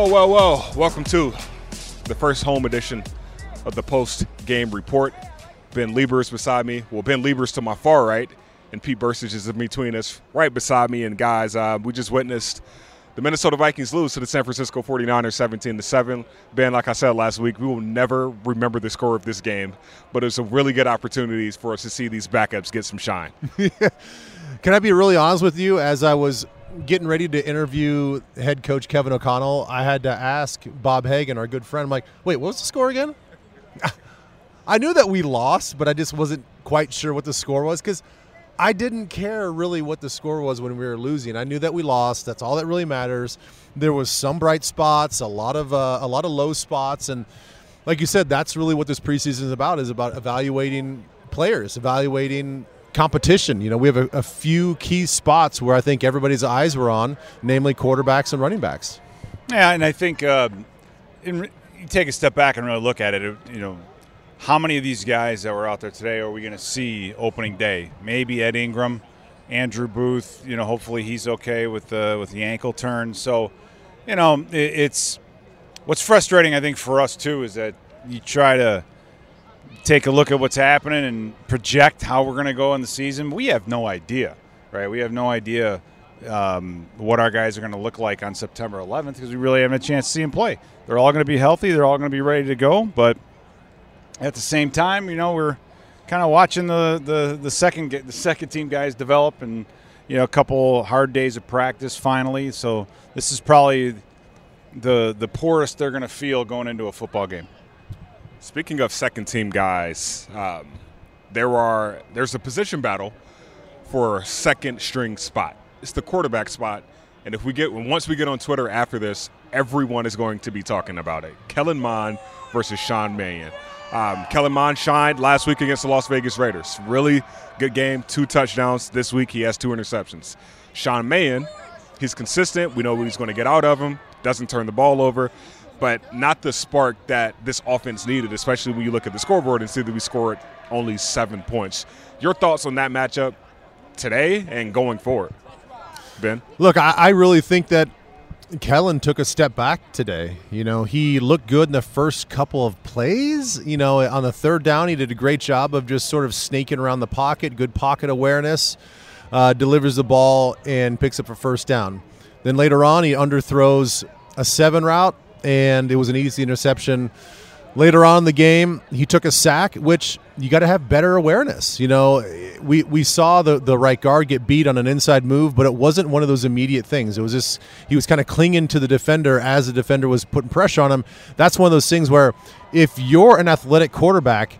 Well, well, well. Welcome to the first home edition of the post game report. Ben Leber's beside me. Well, Ben Leber's to my far right, and Pete Bercich is in between us, right beside me. And guys, uh, we just witnessed the Minnesota Vikings lose to the San Francisco 49ers 17 to 7. Ben, like I said last week, we will never remember the score of this game, but it's a really good opportunity for us to see these backups get some shine. Can I be really honest with you? As I was getting ready to interview head coach Kevin O'Connell, I had to ask Bob Hagan, our good friend, I'm like, wait, what was the score again? I knew that we lost, but I just wasn't quite sure what the score was because I didn't care really what the score was when we were losing. I knew that we lost. That's all that really matters. There was some bright spots, a lot of uh, a lot of low spots, and like you said, that's really what this preseason is about. Is about evaluating players, evaluating competition. You know, we have a, a, few key spots where I think everybody's eyes were on, namely quarterbacks and running backs. Yeah, and I think uh, in, you take a step back and really look at it. You know, how many of these guys that were out there today are we going to see opening day? Maybe Ed Ingram, Andrew Booth. You know, hopefully he's okay with the with the ankle turn. So, you know, it, it's what's frustrating. I think for us too is that you try to take a look at what's happening and project how we're going to go in the season. We have no idea, right? We have no idea um, what our guys are going to look like on September 11th because we really haven't a chance to see them play. They're all going to be healthy. They're all going to be ready to go. But at the same time, you know, we're kind of watching the, the, the second the second team guys develop and you know a couple hard days of practice finally. So this is probably the the poorest they're going to feel going into a football game. Speaking of second team guys, um, there are there's a position battle for a second string spot. It's the quarterback spot, and if we get once we get on Twitter after this, everyone is going to be talking about it. Kellen Mond versus Sean Mannion. Um, Kellen Mond shined last week against the Las Vegas Raiders. Really good game, two touchdowns. This week he has two interceptions. Sean Mannion, he's consistent. We know what he's going to get out of him. Doesn't turn the ball over but not the spark that this offense needed, especially when you look at the scoreboard and see that we scored only seven points. Your thoughts on that matchup today and going forward, Ben? Look, I, I really think that Kellen took a step back today. You know, he looked good in the first couple of plays. You know, on the third down, he did a great job of just sort of snaking around the pocket, good pocket awareness, uh, delivers the ball, and picks up a first down. Then later on, he underthrows a seven route and it was an easy interception. Later on in the game, he took a sack, which you got to have better awareness. You know, we, we saw the, the right guard get beat on an inside move, but it wasn't one of those immediate things. It was just he was kind of clinging to the defender as the defender was putting pressure on him. That's one of those things where if you're an athletic quarterback,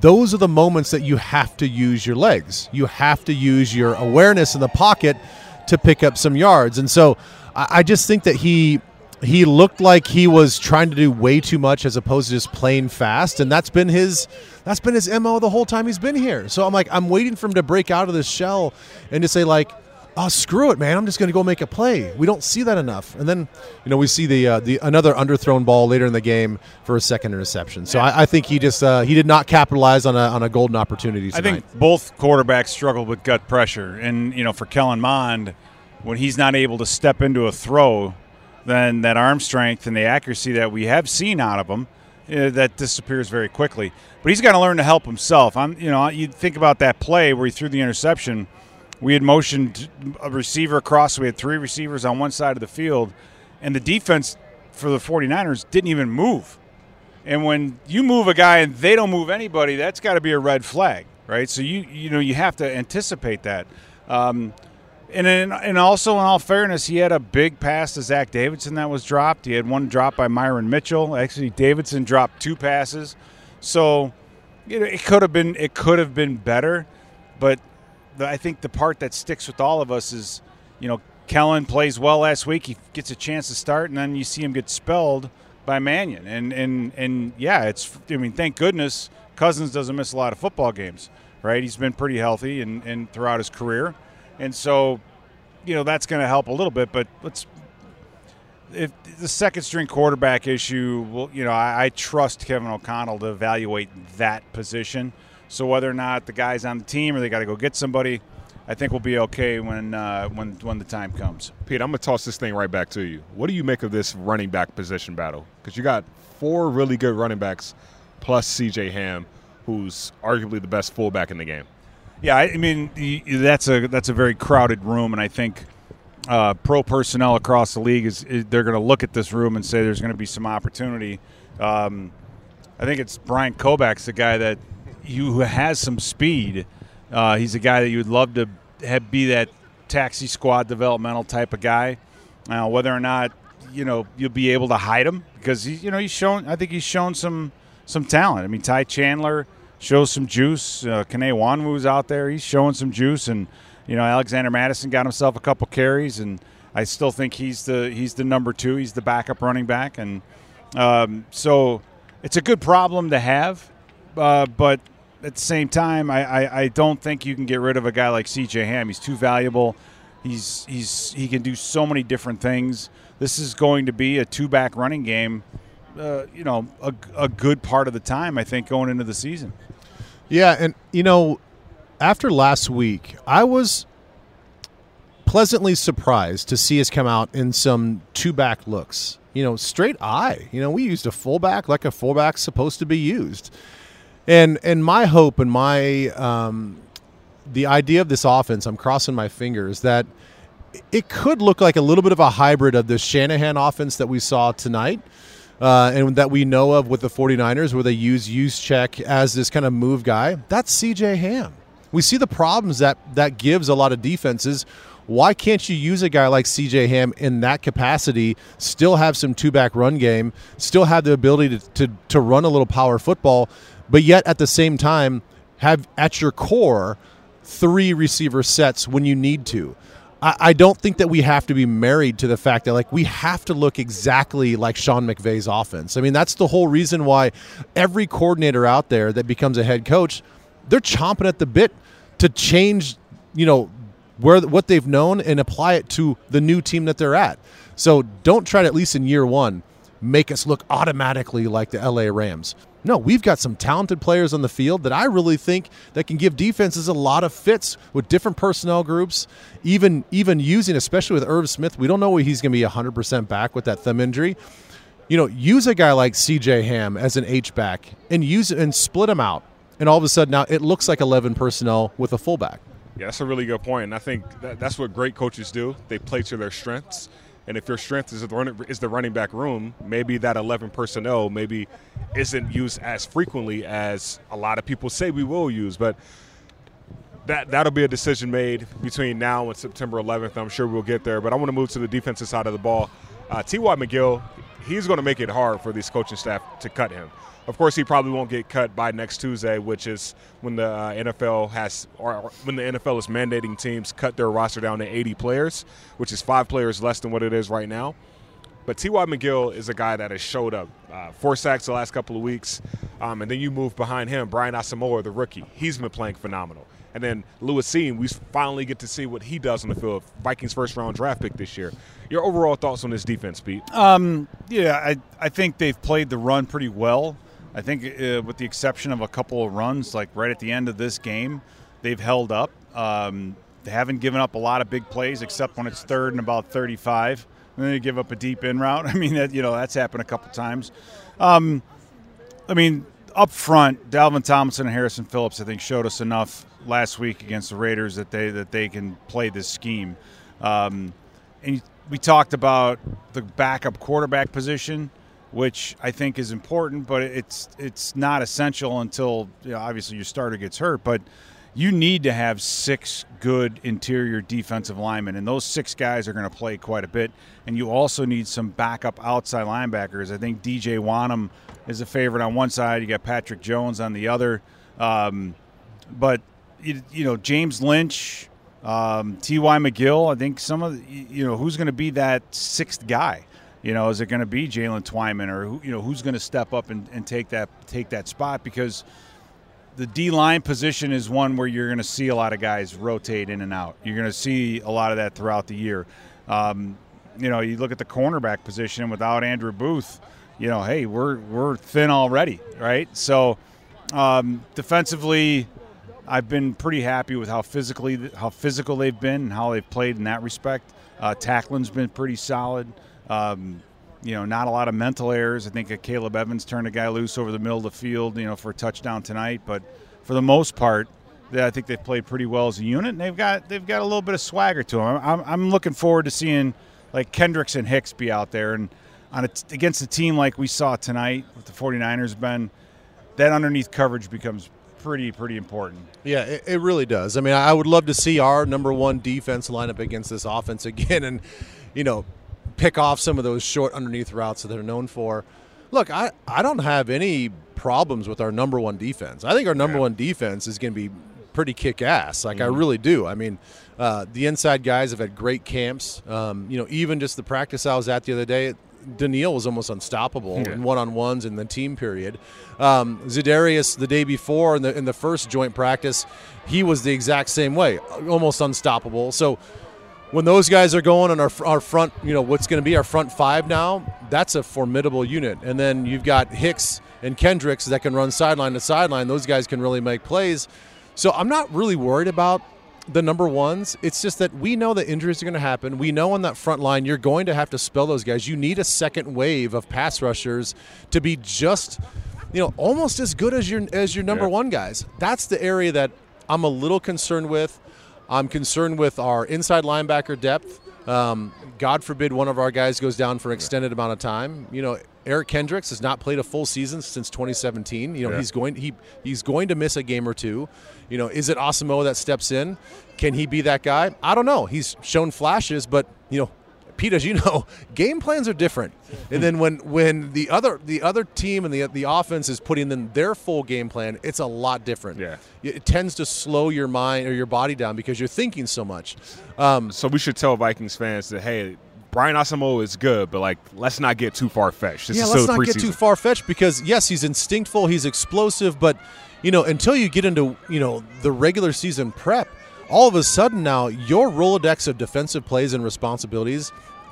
those are the moments that you have to use your legs. You have to use your awareness in the pocket to pick up some yards. And so I, I just think that he he looked like he was trying to do way too much as opposed to just playing fast and that's been his that's been his mo the whole time he's been here. So i'm like i'm waiting for him to break out of this shell and to say like oh screw it man. I'm just going to go make a play. We don't see that enough. And then you know we see the uh, the another underthrown ball later in the game for a second interception. So i, I think he just uh, he did not capitalize on a, on a golden opportunity tonight. i think both quarterbacks struggled with gut pressure. And you know for kellen mond when he's not able to step into a throw then that arm strength and the accuracy that we have seen out of him uh, that disappears very quickly. But he's got to learn to help himself. I'm, you know, you think about that play where he threw the interception. We had motioned a receiver across. we had three receivers on one side of the field, and the defense for the 49ers didn't even move. And when you move a guy and they don't move anybody, that's got to be a red flag, right? So you you know you have to anticipate that. Um, and in, and also in all fairness, he had a big pass to Zach Davidson that was dropped. He had one drop by Myron Mitchell. Actually, Davidson dropped two passes, so you know, it could have been it could have been better. But the, I think the part that sticks with all of us is, you know, Kellen plays well last week. He gets a chance to start, and then you see him get spelled by Mannion. And and and yeah, it's I mean, thank goodness Cousins doesn't miss a lot of football games, right? He's been pretty healthy and, and throughout his career. And so, you know, that's going to help a little bit. But let's if the second string quarterback issue, well, you know, I, I, trust Kevin O'Connell to evaluate that position. So whether or not the guy's on the team or they got to go get somebody, I think we'll be okay when uh, when when the time comes. Pete, I'm gonna toss this thing right back to you. What do you make of this running back position battle? Because you got four really good running backs, plus C.J. Ham, who's arguably the best fullback in the game. Yeah, I mean that's a that's a very crowded room, and I think uh, pro personnel across the league is, is they're going to look at this room and say there's going to be some opportunity. Um, I think it's Bryant Koback's the guy that you who has some speed. Uh, he's a guy that you would love to have be that taxi squad developmental type of guy. Uh, whether or not you know you'll be able to hide him because he, you know he's shown. I think he's shown some some talent. I mean, Ty Chandler shows some juice. Uh, Kene Nwangwu's out there. He's showing some juice, and you know Alexander Mattison got himself a couple carries, and I still think he's the he's the number two. He's the backup running back, and um, so it's a good problem to have. Uh, but at the same time, I, I, I, don't think you can get rid of a guy like C.J. Ham. He's too valuable. He's he's he can do so many different things. This is going to be a two back running game. Uh, you know, a, a good part of the time, I think, going into the season. Yeah, and you know, after last week, I was pleasantly surprised to see us come out in some two back looks. You know, straight I. You know, we used a fullback like a fullback's supposed to be used. And and my hope and my um, the idea of this offense, I'm crossing my fingers that it could look like a little bit of a hybrid of the Shanahan offense that we saw tonight uh, and that we know of with the 49ers where they use Juszczyk as this kind of move guy, that's CJ Ham. We see the problems that that gives a lot of defenses. Why can't you use a guy like CJ Ham in that capacity, still have some two back run game, still have the ability to, to, to run a little power football, but yet at the same time have at your core three receiver sets when you need to? I, I don't think that we have to be married to the fact that like we have to look exactly like Sean McVay's offense. I mean, that's the whole reason why every coordinator out there that becomes a head coach, they're chomping at the bit to change, you know, where what they've known and apply it to the new team that they're at. So don't try to at least in year one make us look automatically like the LA Rams. No, we've got some talented players on the field that I really think that can give defenses a lot of fits with different personnel groups. Even even using, especially with Irv Smith, we don't know he's going to be 100% back with that thumb injury. You know, use a guy like C.J. Ham as an H back and use and split him out, and all of a sudden now it looks like 11 personnel with a fullback. Yeah, that's a really good point, and I think that, that's what great coaches do. They play to their strengths. And if your strength is the running, is the running back room, maybe that 11 personnel maybe isn't used as frequently as a lot of people say we will use. But that that'll be a decision made between now and September 11th. I'm sure we'll get there. But I want to move to the defensive side of the ball. Uh, T.Y. McGill, he's going to make it hard for this coaching staff to cut him. Of course, he probably won't get cut by next Tuesday, which is when the uh, NFL has, or when the NFL is mandating teams cut their roster down to 80 players, which is five players less than what it is right now. But T.Y. McGill is a guy that has showed up. Uh, four sacks the last couple of weeks. Um, and then you move behind him, Brian Asamoah, the rookie. He's been playing phenomenal. And then Lewis Cine, we finally get to see what he does on the field. Vikings first round draft pick this year. Your overall thoughts on this defense, Pete? Um, yeah, I, I think they've played the run pretty well. I think, uh, with the exception of a couple of runs, like right at the end of this game, they've held up. Um, they haven't given up a lot of big plays, except when it's third and about 35. And then they give up a deep in route. I mean, that, you know, that's happened a couple times. Um, I mean, up front, Dalvin Tomlinson and Harrison Phillips, I think, showed us enough last week against the Raiders that they that they can play this scheme. Um, and we talked about the backup quarterback position which I think is important, but it's it's not essential until you know, obviously your starter gets hurt. But you need to have six good interior defensive linemen, and those six guys are going to play quite a bit. And you also need some backup outside linebackers. I think DJ Wonnum is a favorite on one side. You got Patrick Jones on the other. Um, but you, know James Lynch, um, T.Y. McGill. I think some of you know who's going to be that sixth guy. You know, is it going to be Jaylen Twyman or who, you know who's going to step up and, and take that take that spot because the D line position is one where you're going to see a lot of guys rotate in and out. You're going to see a lot of that throughout the year. Um, you know, you look at the cornerback position without Andrew Booth. You know, hey, we're we're thin already, right? So um, defensively, I've been pretty happy with how physically how physical they've been and how they've played in that respect. Uh, tackling's been pretty solid. Um, you know, not a lot of mental errors. I think Caleb Evans turned a guy loose over the middle of the field, you know, for a touchdown tonight. But for the most part, I think they've played pretty well as a unit, and they've got they've got a little bit of swagger to them. I'm, I'm looking forward to seeing like Kendricks and Hicks be out there and on a, against a team like we saw tonight with the 49ers. Ben, that underneath coverage becomes pretty pretty important. Yeah, it, it, really does. I mean, I would love to see our number one defense line up against this offense again, and you know, pick off some of those short underneath routes that they're known for. Look, I, I don't have any problems with our number one defense. I think our number yeah. one defense is going to be pretty kick ass. Like mm-hmm. I really do. I mean, uh, the inside guys have had great camps. Um, you know, even just the practice I was at the other day, Danielle was almost unstoppable yeah. in one on ones in the team period. Um, Za'Darius the day before in the in the first joint practice, he was the exact same way, almost unstoppable. So when those guys are going on our, our front, you know, what's going to be our front five now, that's a formidable unit. And then you've got Hicks and Kendricks that can run sideline to sideline. Those guys can really make plays. So I'm not really worried about the number ones. It's just that we know that injuries are going to happen. We know on that front line you're going to have to spell those guys. You need a second wave of pass rushers to be just, you know, almost as good as your as your number yeah. one guys. That's the area that I'm a little concerned with. I'm concerned with our inside linebacker depth. Um, God forbid one of our guys goes down for an extended yeah. amount of time. You know, Eric Kendricks has not played a full season since 2017. You know, yeah. he's going he he's going to miss a game or two. You know, is it Asamoah that steps in? Can he be that guy? I don't know. He's shown flashes, but you know, Pete, as you know, game plans are different. And then when when the other the other team and the the offense is putting in their full game plan, it's a lot different. Yeah, it tends to slow your mind or your body down because you're thinking so much. Um, so we should tell Vikings fans that hey, Brian Asamoah is good, but like let's not get too far fetched. Yeah, let's not get too far fetched because yes, he's instinctful, he's explosive, but you know until you get into you know the regular season prep, all of a sudden now your rolodex of defensive plays and responsibilities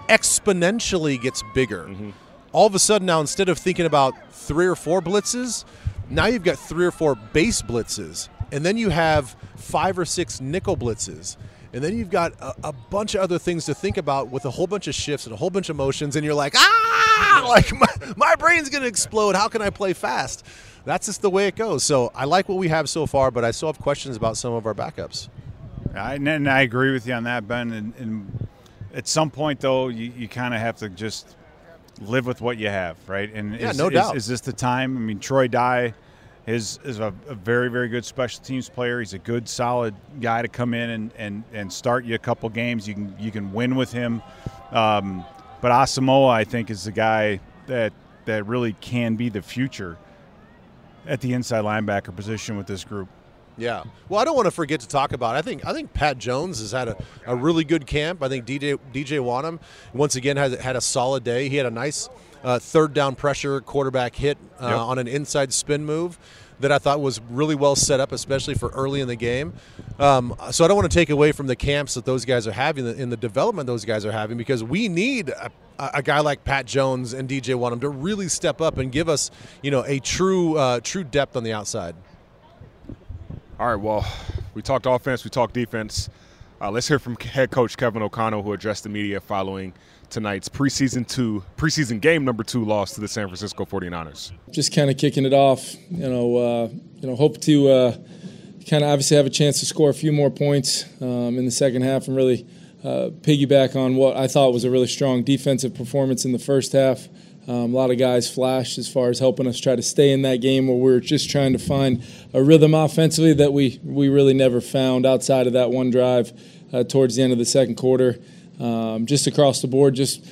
exponentially gets bigger. Mm-hmm. All of a sudden now instead of thinking about three or four blitzes, now you've got three or four base blitzes, and then you have five or six nickel blitzes and then you've got a, a, bunch of other things to think about with a whole bunch of shifts and a whole bunch of motions, and you're like, ah, like my, my brain's going to explode. How can I play fast? That's just the way it goes. So I like what we have so far, but I still have questions about some of our backups. I, and I agree with you on that, Ben. And, and at some point, though, you, you kind of have to just live with what you have, right? And yeah, is, no doubt. Is, is this the time? I mean, Troy Dye – is is a, a, very very good special teams player. He's a good solid guy to come in and, and, and start you a couple games. You can you can win with him. Um, but Asamoah, I think, is the guy that that really can be the future at the inside linebacker position with this group. Yeah. Well, I don't want to forget to talk about. I think I think Pat Jones has had a, a really good camp. I think DJ DJ Wonnum once again has had a solid day. He had a nice uh, third down pressure quarterback hit uh, yep. on an inside spin move that I thought was really well set up, especially for early in the game. Um, so I don't want to take away from the camps that those guys are having, in the development those guys are having, because we need a, a guy like Pat Jones and DJ Wonnum to really step up and give us, you know, a true uh, true depth on the outside. All right. Well, we talked offense, we talked defense. Uh, let's hear from head coach Kevin O'Connell, who addressed the media following tonight's preseason two preseason game number two loss to the San Francisco 49ers. Just kind of kicking it off, you know, uh, you know, hope to uh, kind of obviously have a chance to score a few more points um, in the second half and really uh, piggyback on what I thought was a really strong defensive performance in the first half. Um, a lot of guys flashed as far as helping us try to stay in that game where we are just trying to find a rhythm offensively that we, we really never found outside of that one drive uh, towards the end of the second quarter um, just across the board, just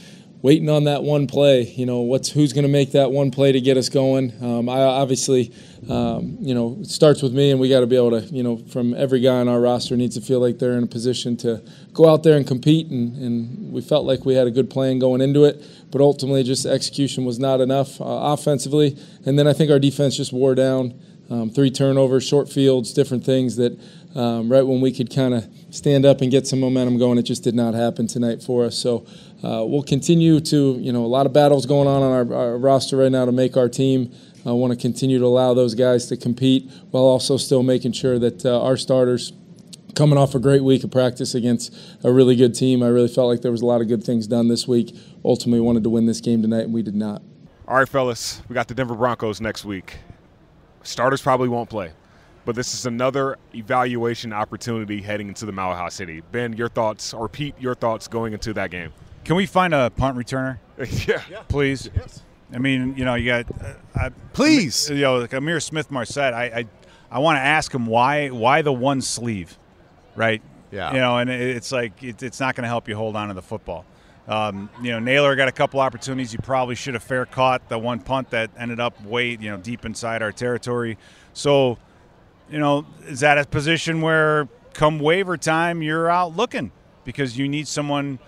waiting on that one play. You know, what's who's going to make that one play to get us going? Um, I obviously, um, you know, it starts with me, and we got to be able to, you know, from every guy on our roster needs to feel like they're in a position to go out there and compete. And, and we felt like we had a good plan going into it, but ultimately, just execution was not enough uh, offensively. And then I think our defense just wore down. um, three turnovers, short fields, different things that um, right when we could kind of stand up and get some momentum going, it just did not happen tonight for us. So uh, we'll continue to, you know, a lot of battles going on on our, our roster right now to make our team. I want to continue to allow those guys to compete while also still making sure that uh, our starters coming off a great week of practice against a really good team. I really felt like there was a lot of good things done this week. Ultimately wanted to win this game tonight and we did not. All right, fellas, we got the Denver Broncos next week. Starters probably won't play, but this is another evaluation opportunity heading into the Mile High City. Ben, your thoughts, or Pete, your thoughts going into that game? Can we find a punt returner, yeah. please? Yes. I mean, you know, you got, uh, I, Please. you know, like Ihmir Smith-Marsette. I, I, I want to ask him why, why the one sleeve, right? Yeah. You know, and it's like it, it's not going to help you hold on to the football. Um, you know, Nailor got a couple opportunities. He probably should have fair caught the one punt that ended up way, you know, deep inside our territory. So, you know, is that a position where come waiver time you're out looking because you need someone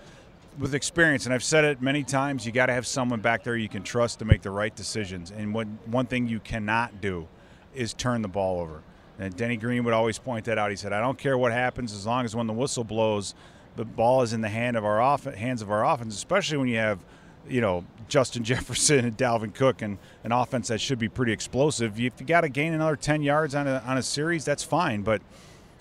with experience, and I've said it many times, you got to have someone back there you can trust to make the right decisions. And what, one thing you cannot do is turn the ball over. And Denny Green would always point that out. He said, "I don't care what happens as long as when the whistle blows, the ball is in the hand of our off- hands of our offense, especially when you have." You know, Justin Jefferson and Dalvin Cook, and an offense that should be pretty explosive. If you got to gain another 10 yards on a, on a series, that's fine. But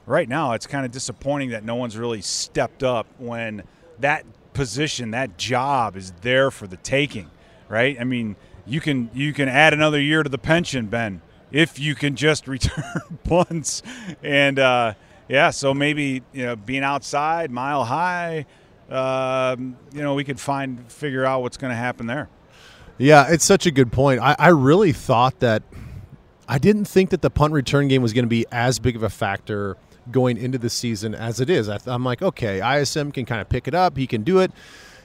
right now it's kind of disappointing that no one's really stepped up when that position that job is there for the taking right i mean you can you can add another year to the pension ben if you can just return punts and uh, yeah so maybe you know being outside mile high um, you know we could find figure out what's going to happen there Yeah, it's such a good point. I, I really thought that I didn't think that the punt return game was going to be as big of a factor going into the season as it is. I, I'm like, okay, ISM can kind of pick it up. He can do it.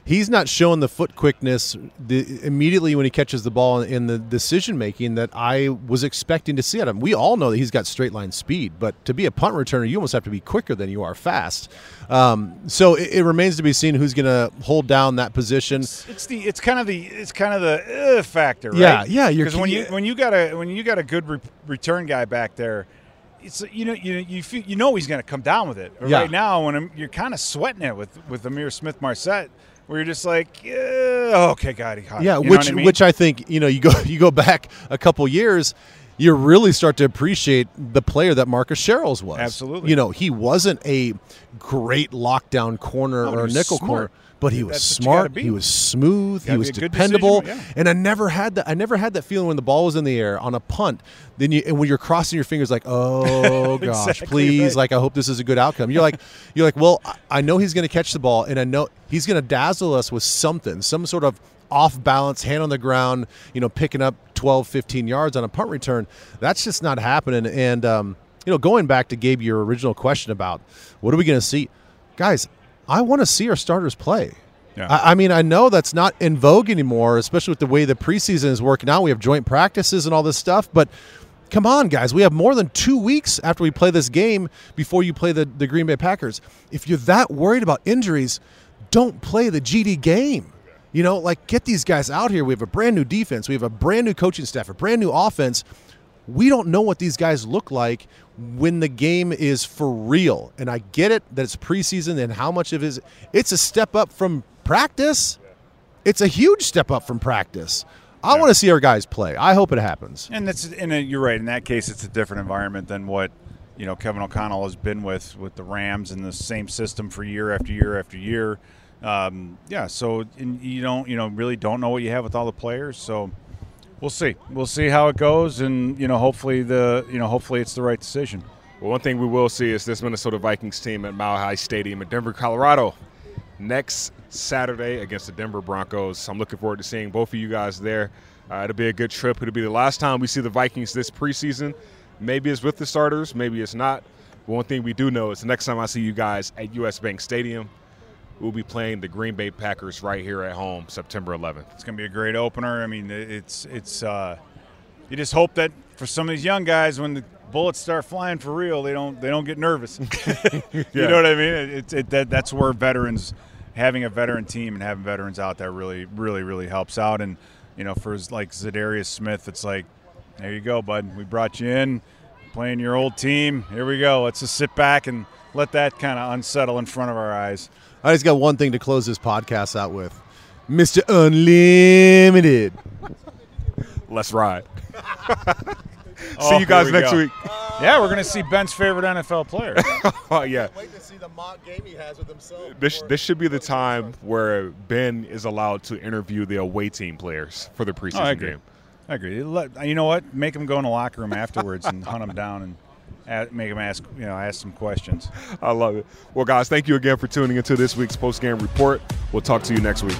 He's not showing the foot quickness the, immediately when he catches the ball in the decision making that I was expecting to see at him. We all know that he's got straight line speed, but to be a punt returner, you almost have to be quicker than you are fast. Um, so it, it remains to be seen who's going to hold down that position. it's the it's kind of the it's kind of the uh, factor right? Yeah, yeah, because when you when you got a when you got a good re- return guy back there it's you know you you feel, you know he's going to come down with it But Yeah. right now when I'm, you're kind of sweating it with with Ihmir Smith-Marsette where you're just like yeah, okay got it got it." Yeah, You know which I mean? which I think you know you go you go back a couple years, you really start to appreciate the player that Marcus Sherels was. Absolutely. you know he wasn't a great lockdown corner but or he nickel smart. corner, but he was That's smart. He was smooth. He was be a good dependable. decision, yeah. And I never had that. I never had that feeling when the ball was in the air on a punt. Then you and when you're crossing your fingers, like, oh gosh, Exactly please, right. like I hope this is a good outcome. You're like, you're like, well, I- I know he's going to catch the ball, and I know he's going to dazzle us with something, some sort of off balance, hand on the ground, you know, picking up 12, 15 yards on a punt return. That's just not happening. And um, you know, going back to Gabe, your original question about what are we going to see, guys? I want to see our starters play. Yeah. I, I mean, I know that's not in vogue anymore, especially with the way the preseason is working out. We have joint practices and all this stuff, but come on, guys. We have more than two weeks after we play this game before you play the, the Green Bay Packers. If you're that worried about injuries, don't play the GD game. You know, like get these guys out here. We have a brand new defense. We have a brand new coaching staff, a brand new offense. We don't know what these guys look like when the game is for real. And I get it that it's preseason and how much of it is it's a step up from practice. It's a huge step up from practice. I want to see our guys play. I hope it happens. And that's and uh, you're right. In that case, it's a different environment than what you know Kevin O'Connell has been with with the Rams and the same system for year after year after year. Um, yeah, so and you don't you know really don't know what you have with all the players. So we'll see. We'll see how it goes, and you know hopefully the you know hopefully it's the right decision. Well, one thing we will see is this Minnesota Vikings team at Mile High Stadium in Denver, Colorado, next Saturday against the Denver Broncos. I'm looking forward to seeing both of you guys there. Uh, it'll be a good trip. It'll be the last time we see the Vikings this preseason. Maybe it's with the starters, maybe it's not. But one thing we do know is the next time I see you guys at US Bank Stadium, we'll be playing the Green Bay Packers right here at home, September 11th. It's going to be a great opener. I mean, it's it's uh, you just hope that for some of these young guys, when the bullets start flying for real, they don't they don't get nervous. You Yeah. know what I mean? It's it, that that's where veterans having a veteran team and having veterans out there really really really helps out. And you know, for like Za'Darius Smith, it's like There you go, bud. We brought you in, playing your old team. Here we go. Let's just sit back and let that kind of unsettle in front of our eyes. I just got one thing to close this podcast out with Mr. Unlimited. Let's ride. Oh, See you oh, guys we next go. week. Yeah, we're going to see Ben's favorite NFL player. Oh yeah. Wait to see the mock game he has with himself. This this should be the time where Ben is allowed to interview the away team players for the preseason Oh, I agree. game. I agree. Let- You know what? Make him go in the locker room afterwards and hunt him down and a- make them ask, you know, ask some questions. I love it. Well, guys, thank you again for tuning into this week's post game report. We'll talk to you next week.